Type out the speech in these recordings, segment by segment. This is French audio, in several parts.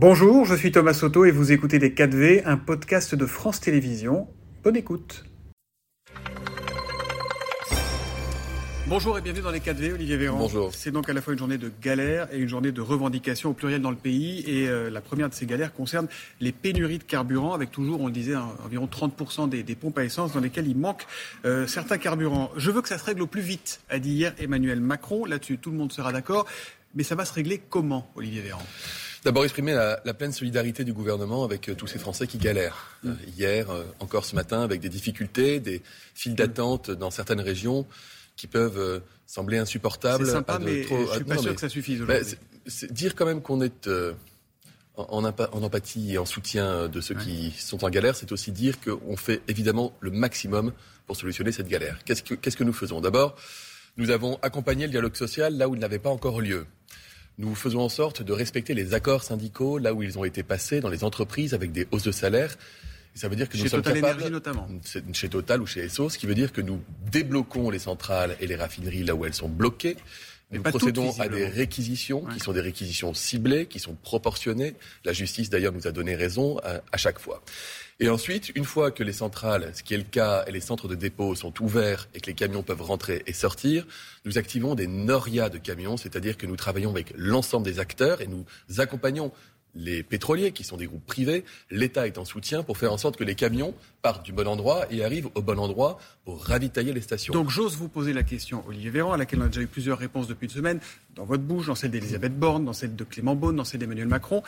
Bonjour, je suis Thomas Soto et vous écoutez Les 4V, un podcast de France Télévisions. Bonne écoute. Bonjour et bienvenue dans les 4V, Olivier Véran. Bonjour. C'est donc à la fois une journée de galère et une journée de revendication au pluriel dans le pays. Et euh, la première de ces galères concerne les pénuries de carburant, avec toujours, on le disait, environ 30% des, pompes à essence dans lesquelles il manque euh, certains carburants. Je veux que ça se règle au plus vite, a dit hier Emmanuel Macron. Là-dessus, tout le monde sera d'accord. Mais ça va se régler comment, Olivier Véran? D'abord exprimer la, pleine solidarité du gouvernement avec euh, tous ces Français qui galèrent. Mm. Euh, hier, euh, encore ce matin, avec des difficultés, des files mm. d'attente dans certaines régions qui peuvent sembler insupportables. C'est sympa, mais trop... je suis pas sûr que ça suffise bah, aujourd'hui. dire quand même qu'on est en, empathie et en soutien de ceux qui sont en galère, c'est aussi dire qu'on fait évidemment le maximum pour solutionner cette galère. Qu'est-ce que, qu'est-ce que nous faisons? D'abord, nous avons accompagné le dialogue social là où il n'avait pas encore lieu. Nous faisons en sorte de respecter les accords syndicaux là où ils ont été passés dans les entreprises avec des hausses de salaire. Et ça veut dire que chez nous sommes Total capables, notamment. Chez Total ou chez ESSO, ce qui veut dire que nous débloquons les centrales et les raffineries là où elles sont bloquées. Nous procédons à des réquisitions qui sont des réquisitions ciblées, qui sont proportionnées. La justice, d'ailleurs, nous a donné raison à chaque fois. Et ensuite, une fois que les centrales, ce qui est le cas, et les centres de dépôt sont ouverts et que les camions peuvent rentrer et sortir, nous activons des norias de camions, c'est-à-dire que nous travaillons avec l'ensemble des acteurs et nous accompagnons les pétroliers, qui sont des groupes privés, l'État est en soutien pour faire en sorte que les camions partent du bon endroit et arrivent au bon endroit pour ravitailler les stations. Donc j'ose vous poser la question, Olivier Véran, à laquelle on a déjà eu plusieurs réponses depuis une semaine, dans votre bouche, dans celle d'Elisabeth Borne, dans celle de Clément Beaune, dans celle d'Emmanuel Macron.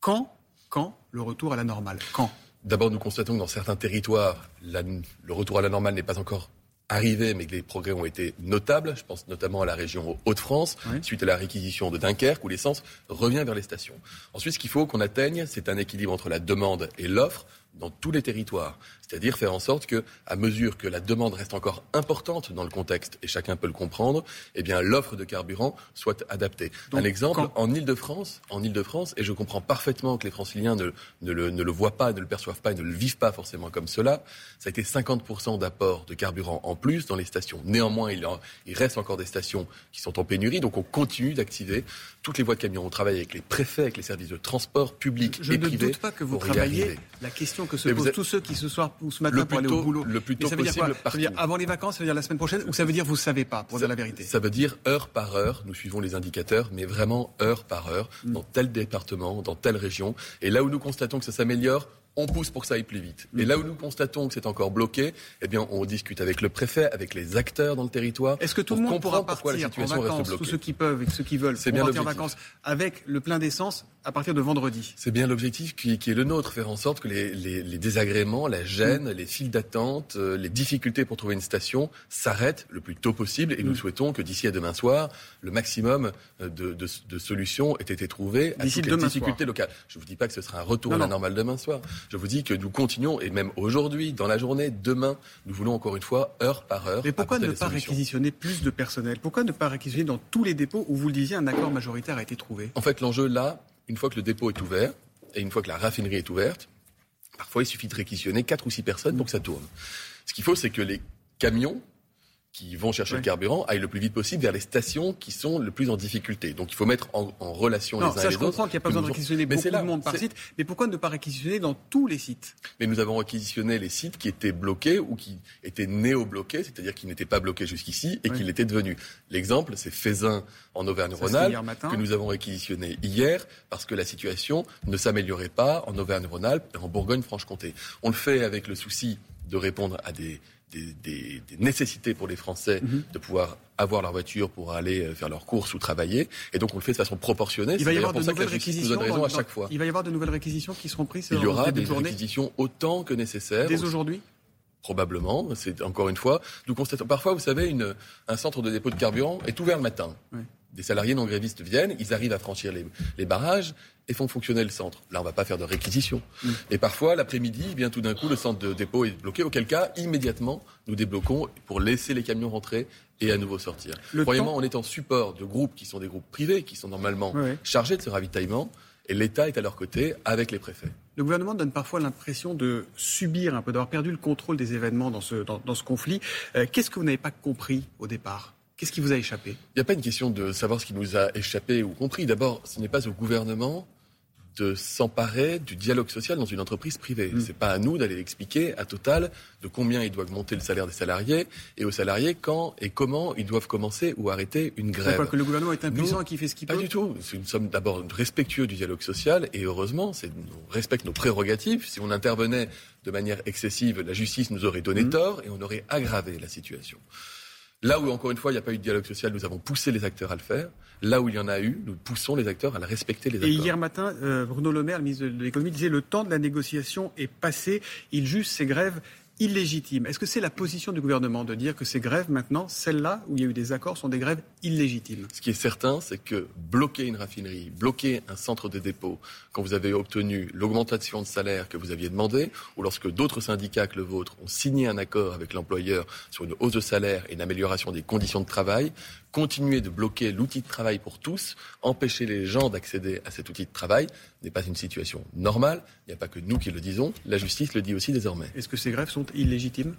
Quand, quand le retour à la normale? Quand? D'abord, nous constatons que dans certains territoires, le retour à la normale n'est pas encore arrivé, mais que les progrès ont été notables. Je pense notamment à la région Hauts-de-France, suite à la réquisition de Dunkerque, où l'essence revient vers les stations. Ensuite, ce qu'il faut qu'on atteigne, c'est un équilibre entre la demande et l'offre dans tous les territoires. C'est-à-dire faire en sorte que, à mesure que la demande reste encore importante dans le contexte, et chacun peut le comprendre, eh bien, l'offre de carburant soit adaptée. Un exemple, en Ile-de-France, en Ile-de-France, et je comprends parfaitement que les franciliens ne, le, ne, le, voient pas, ne le perçoivent pas, ne le vivent pas forcément comme cela, ça a été 50% d'apport de carburant en plus dans les stations. Néanmoins, il, il reste encore des stations qui sont en pénurie, donc on continue d'activer toutes les voies de camions. On travaille avec les préfets, avec les services de transport public je et privé. Je ne doute pas que vous travaillez la question que se posent tous ceux qui ce soir ou ce matin pour aller au boulot. Le plus tôt ça veut dire quoi? Ça veut dire avant les vacances, ça veut dire la semaine prochaine, ou ça veut dire vous savez pas, pour dire la vérité? Ça veut dire heure par heure. Nous suivons les indicateurs, mais vraiment heure par heure, mm. dans tel département, dans telle région. Et là où nous constatons que ça s'améliore, on pousse pour que ça aille plus vite. Et là où nous constatons que c'est encore bloqué, eh bien, on discute avec le préfet, avec les acteurs dans le territoire. Est-ce que tout le monde pourra partir la situation en vacances, tous ceux qui peuvent et ceux qui veulent, c'est bien partir en vacances avec le plein d'essence à partir de vendredi C'est bien l'objectif qui, est le nôtre, faire en sorte que les, désagréments, la gêne, mm. les files d'attente, euh, les difficultés pour trouver une station s'arrêtent le plus tôt possible. Et nous mm. souhaitons que d'ici à demain soir, le maximum euh, de, solutions ait été trouvé à toutes les difficultés locales. Je ne vous dis pas que ce sera un retour à la normale demain soir. Je vous dis que nous continuons, et même aujourd'hui, dans la journée, demain, nous voulons encore une fois, heure par heure. Mais pourquoi ne pas réquisitionner plus de personnel? Pourquoi ne pas réquisitionner dans tous les dépôts où, vous le disiez, un accord majoritaire a été trouvé? En fait, l'enjeu là, une fois que le dépôt est ouvert, et une fois que la raffinerie est ouverte, parfois il suffit de réquisitionner quatre ou six personnes pour que ça tourne. Ce qu'il faut, c'est que les camions qui vont chercher le carburant aillent le plus vite possible vers les stations qui sont le plus en difficulté. Donc il faut mettre en, relation les uns et les autres. Je comprends qu'il n'y a pas besoin de réquisitionner beaucoup de monde par site, mais pourquoi ne pas réquisitionner dans tous les sites? Mais nous avons réquisitionné les sites qui étaient bloqués ou qui étaient néo-bloqués, c'est-à-dire qui n'étaient pas bloqués jusqu'ici et qui l'étaient devenus. L'exemple, c'est Fézin en Auvergne-Rhône-Alpes que nous avons réquisitionné hier parce que la situation ne s'améliorait pas en Auvergne-Rhône-Alpes et en Bourgogne-Franche-Comté. On le fait avec le souci de répondre à des des, nécessités pour les Français mhm. de pouvoir avoir leur voiture pour aller euh, faire leurs courses ou travailler. Et donc on le fait de façon proportionnée. Il va y avoir de nouvelles réquisitions. à chaque fois. Il va y avoir de nouvelles réquisitions qui seront prises. Il y aura des réquisitions autant que nécessaire. Dès aujourd'hui? Probablement. C'est encore une fois. Nous constatons parfois, vous savez, une, un centre de dépôt de carburant est ouvert le matin. Des salariés non grévistes viennent, ils arrivent à franchir les barrages et font fonctionner le centre. Là, on ne va pas faire de réquisition. Mm. Et parfois, l'après-midi, eh bien tout d'un coup, le centre de dépôt est bloqué, auquel cas, immédiatement, nous débloquons pour laisser les camions rentrer et à nouveau sortir. Croyez-moi, on est en support de groupes qui sont des groupes privés, qui sont normalement chargés de ce ravitaillement, et l'État est à leur côté avec les préfets. Le gouvernement donne parfois l'impression de subir un peu, d'avoir perdu le contrôle des événements dans ce, dans, ce conflit. Euh, qu'est-ce que vous n'avez pas compris au départ? Qu'est-ce qui vous a échappé? Il n'y a pas une question de savoir ce qui nous a échappé ou compris. D'abord, ce n'est pas au gouvernement de s'emparer du dialogue social dans une entreprise privée. Ce mm. C'est pas à nous d'aller expliquer à Total de combien il doit augmenter le salaire des salariés et aux salariés quand et comment ils doivent commencer ou arrêter une grève. Pas que le gouvernement est impuissant et qu'il fait ce qu'il peut. Pas du tout. Nous sommes d'abord respectueux du dialogue social et heureusement, on respecte nos prérogatives. Si on intervenait de manière excessive, la justice nous aurait donné mm. tort et on aurait aggravé la situation. Là où, encore une fois, il n'y a pas eu de dialogue social, nous avons poussé les acteurs à le faire. Là où il y en a eu, nous poussons les acteurs à la respecter les accords. Et hier matin, euh, Bruno Le Maire, le ministre de l'économie, disait le temps de la négociation est passé. Il juge ces grèves illégitimes. Est-ce que c'est la position du gouvernement de dire que ces grèves, maintenant, celles-là où il y a eu des accords, sont des grèves illégitimes? Ce qui est certain, c'est que bloquer une raffinerie, bloquer un centre de dépôt, quand vous avez obtenu l'augmentation de salaire que vous aviez demandé, ou lorsque d'autres syndicats que le vôtre ont signé un accord avec l'employeur sur une hausse de salaire et une amélioration des conditions de travail, continuer de bloquer l'outil de travail pour tous, empêcher les gens d'accéder à cet outil de travail, n'est pas une situation normale. Il n'y a pas que nous qui le disons, la justice le dit aussi désormais. Est-ce que ces grèves sont illégitimes?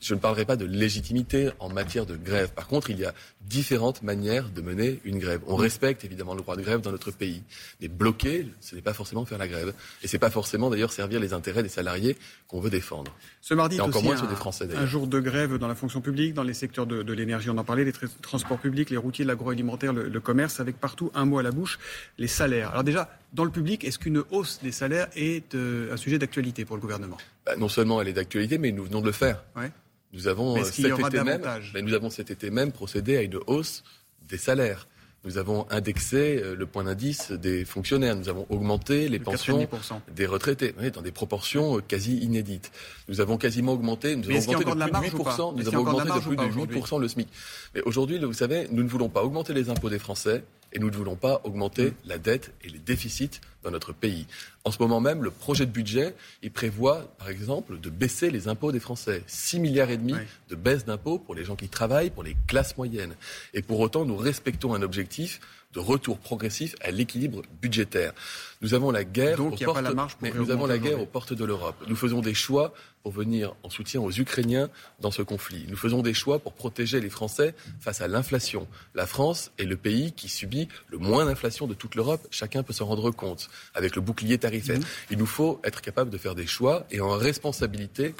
Je ne parlerai pas de légitimité en matière de grève. Par contre, il y a différentes manières de mener une grève. On respecte évidemment le droit de grève dans notre pays. Mais bloquer, ce n'est pas forcément faire la grève. Et ce n'est pas forcément d'ailleurs servir les intérêts des salariés qu'on veut défendre. Ce mardi, Et encore moins un, des Français Un jour de grève dans la fonction publique, dans les secteurs de, l'énergie, on en parlait, les transports publics, les routiers, l'agroalimentaire, le, le commerce, avec partout un mot à la bouche, les salaires. Alors déjà, dans le public, est-ce qu'une hausse des salaires est euh, un sujet d'actualité pour le gouvernement? Bah, Non seulement elle est d'actualité, mais nous venons de le faire. Ouais. Nous avons, euh, cet été même, nous avons cet été même procédé à une hausse des salaires. Nous avons indexé euh, le point d'indice des fonctionnaires. Nous avons augmenté les pensions des retraités dans des proportions euh, quasi inédites. Nous avons quasiment augmenté, nous avons augmenté de, plus de 8%, nous avons augmenté de plus de 8% le SMIC. Mais aujourd'hui, vous savez, nous ne voulons pas augmenter les impôts des Français et nous ne voulons pas augmenter la dette et les déficits dans notre pays. En ce moment même, le projet de budget, il prévoit, par exemple, de baisser les impôts des Français. 6 milliards et demi de baisse d'impôts pour les gens qui travaillent, pour les classes moyennes. Et pour autant, nous respectons un objectif de retour progressif à l'équilibre budgétaire. Nous avons la guerre, aux, portes, nous avons la guerre aux portes de l'Europe. Nous faisons des choix pour venir en soutien aux Ukrainiens dans ce conflit. Nous faisons des choix pour protéger les Français face à l'inflation. La France est le pays qui subit le moins d'inflation de toute l'Europe. Chacun peut s'en rendre compte avec le bouclier tarifaire. Mmh. Il nous faut être capable de faire des choix et en responsabilité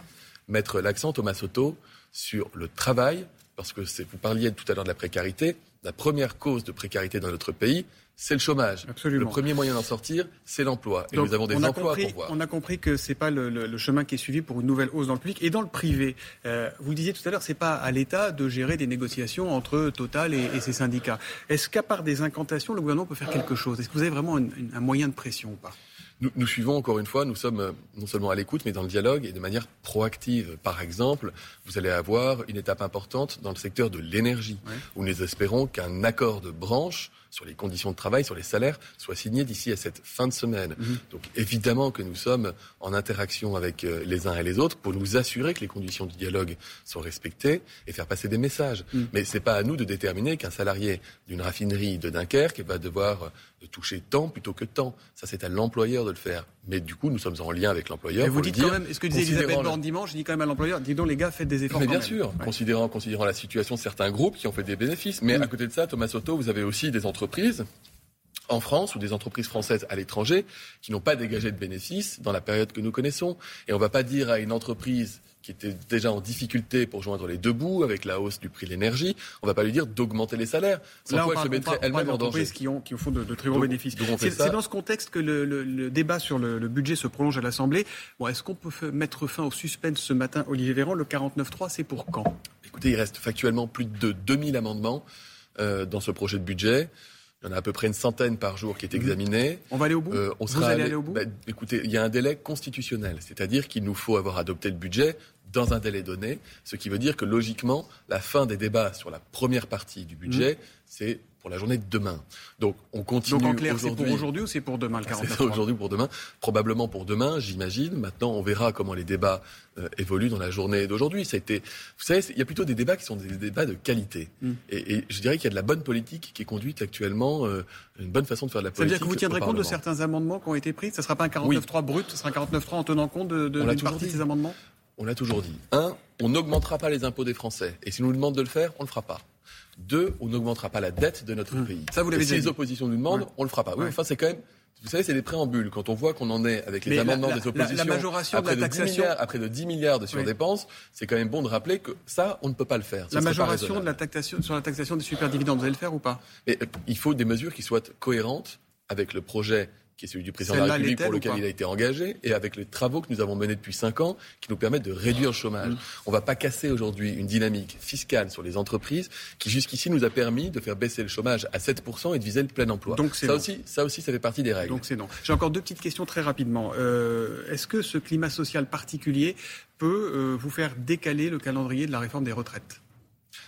mettre l'accent, Thomas Soto, sur le travail, parce que vous parliez tout à l'heure de la précarité la première cause de précarité dans notre pays, c'est le chômage. Le premier moyen d'en sortir, c'est l'emploi. Et nous avons des emplois compris, pour voir. On a compris que ce n'est pas le, chemin qui est suivi pour une nouvelle hausse dans le public. Et dans le privé, euh, vous le disiez tout à l'heure, ce n'est pas à l'État de gérer des négociations entre Total et, ses syndicats. Est-ce qu'à part des incantations, le gouvernement peut faire quelque chose? Est-ce que vous avez vraiment un moyen de pression ou pas? Nous, nous, suivons encore une fois, nous sommes euh, non seulement à l'écoute, mais dans le dialogue et de manière proactive. Par exemple, vous allez avoir une étape importante dans le secteur de l'énergie, où nous espérons qu'un accord de branche sur les conditions de travail, sur les salaires, soit signé d'ici à cette fin de semaine. Mhm. Donc évidemment que nous sommes en interaction avec euh, les uns et les autres pour nous assurer que les conditions du dialogue sont respectées et faire passer des messages. Mhm. Mais ce n'est pas à nous de déterminer qu'un salarié d'une raffinerie de Dunkerque va devoir euh, toucher tant plutôt que tant. Ça, c'est à l'employeur de le faire. Mais du coup, nous sommes en lien avec l'employeur. vous dites quand même, est-ce que disait Elisabeth Borne dimanche, je dis quand même à l'employeur, dis donc les gars, faites des efforts. Mais bien sûr, considérant, considérant la situation de certains groupes qui ont fait des bénéfices. Mais à côté de ça, Thomas Soto, vous avez aussi des entreprises en France ou des entreprises françaises à l'étranger qui n'ont pas dégagé de bénéfices dans la période que nous connaissons. Et on ne va pas dire à une entreprise qui était déjà en difficulté pour joindre les deux bouts avec la hausse du prix de l'énergie, on ne va pas lui dire d'augmenter les salaires. Sans quoi elle se mettrait elle-même en danger. qui ont, qui font de, très gros bénéfices. C'est dans ce contexte que le, débat sur le, budget se prolonge à l'Assemblée. Bon, Est-ce qu'on peut mettre fin au suspense ce matin, Olivier Véran? Le 49.3, c'est pour quand? Écoutez, il reste factuellement plus de 2000 amendements euh, dans ce projet de budget. Il y en a à peu près une centaine par jour qui est examinée. On va aller au bout euh, on Vous allez aller au bout bah, Écoutez, il y a un délai constitutionnel, c'est-à-dire qu'il nous faut avoir adopté le budget dans un délai donné, ce qui veut dire que logiquement, la fin des débats sur la première partie du budget, mmh. c'est pour la journée de demain. Donc on continue. Donc en clair, c'est pour aujourd'hui ou c'est pour demain le 49 C'est aujourd'hui pour demain, probablement pour demain, j'imagine. Maintenant, on verra comment les débats euh, évoluent dans la journée d'aujourd'hui. Ça a été, vous savez, il y a plutôt des débats qui sont des débats de qualité. Mm. Et, je dirais qu'il y a de la bonne politique qui est conduite actuellement, euh, une bonne façon de faire de la politique. Ça veut dire que vous tiendrez compte de certains amendements qui ont été pris? Ça ne sera pas un 49.3 brut, ce sera un 49.3 en tenant compte de, de d'une partie de ces amendements? On l'a toujours dit. Un, on n'augmentera pas les impôts des Français. Et si nous nous demande de le faire, on ne le fera pas. Deux, on n'augmentera pas la dette de notre mmh. pays. Ça, vous l'avez Si les oppositions nous demandent, on le fera pas. Oui, enfin, c'est quand même vous savez, c'est des préambules. Quand on voit qu'on en est avec les amendements des oppositions, la, majoration après de la taxation, milliards, après de 10 milliards de surdépenses, c'est quand même bon de rappeler que ça, on ne peut pas le faire. la majoration de la taxation sur la taxation des superdividendes, vous allez le faire ou pas? Mais, euh, Il faut des mesures qui soient cohérentes avec le projet qui est celui du président de la République pour lequel il a été engagé, et avec les travaux que nous avons menés depuis cinq ans, qui nous permettent de réduire le chômage. Mm. On ne va pas casser aujourd'hui une dynamique fiscale sur les entreprises qui jusqu'ici nous a permis de faire baisser le chômage à 7% et de viser le plein emploi. Donc ça, aussi, ça aussi, ça fait partie des règles. Donc c'est non. J'ai encore deux petites questions très rapidement. Euh, Est-ce que ce climat social particulier peut euh, vous faire décaler le calendrier de la réforme des retraites?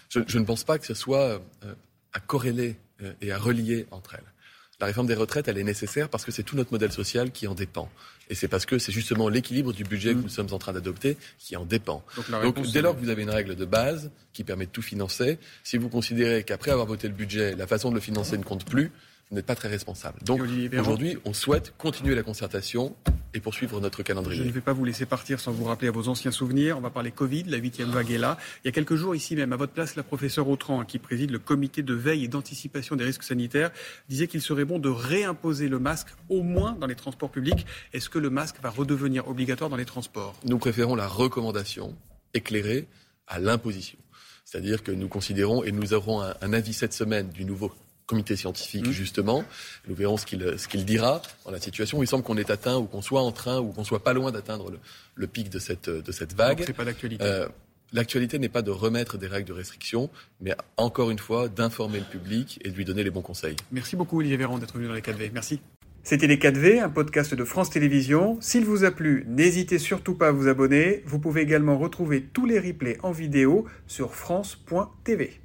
Je, je, ne pense pas que ce soit euh, à corréler et à relier entre elles. La réforme des retraites, elle est nécessaire parce que c'est tout notre modèle social qui en dépend. Et c'est parce que c'est justement l'équilibre du budget que mm. nous sommes en train d'adopter qui en dépend. Donc, dès lors que vous avez une règle de base qui permet de tout financer, si vous considérez qu'après avoir voté le budget, la façon de le financer ne compte plus, vous n'êtes pas très responsable. Donc aujourd'hui, on souhaite continuer la concertation et poursuivre notre calendrier. Je ne vais pas vous laisser partir sans vous rappeler à vos anciens souvenirs. On va parler Covid, la huitième vague est là. Il y a quelques jours ici même, à votre place, la professeure Autran, qui préside le comité de veille et d'anticipation des risques sanitaires, disait qu'il serait bon de réimposer le masque au moins dans les transports publics. Est-ce que le masque va redevenir obligatoire dans les transports? Nous préférons la recommandation éclairée à l'imposition. C'est-à-dire que nous considérons, et nous aurons un, un avis cette semaine du nouveau comité scientifique, mmh. justement. Nous verrons ce qu'il ce qu'il dira dans la situation. Il semble qu'on est atteint ou qu'on soit en train ou qu'on soit pas loin d'atteindre le, le, pic de cette, de cette vague. C'est pas d'actualité. Euh, L'actualité n'est pas de remettre des règles de restriction, mais encore une fois d'informer le public et de lui donner les bons conseils. Merci beaucoup Olivier Véran d'être venu dans les 4V. Merci. C'était Les 4V, un podcast de France Télévisions. S'il vous a plu, n'hésitez surtout pas à vous abonner. Vous pouvez également retrouver tous les replays en vidéo sur France.tv.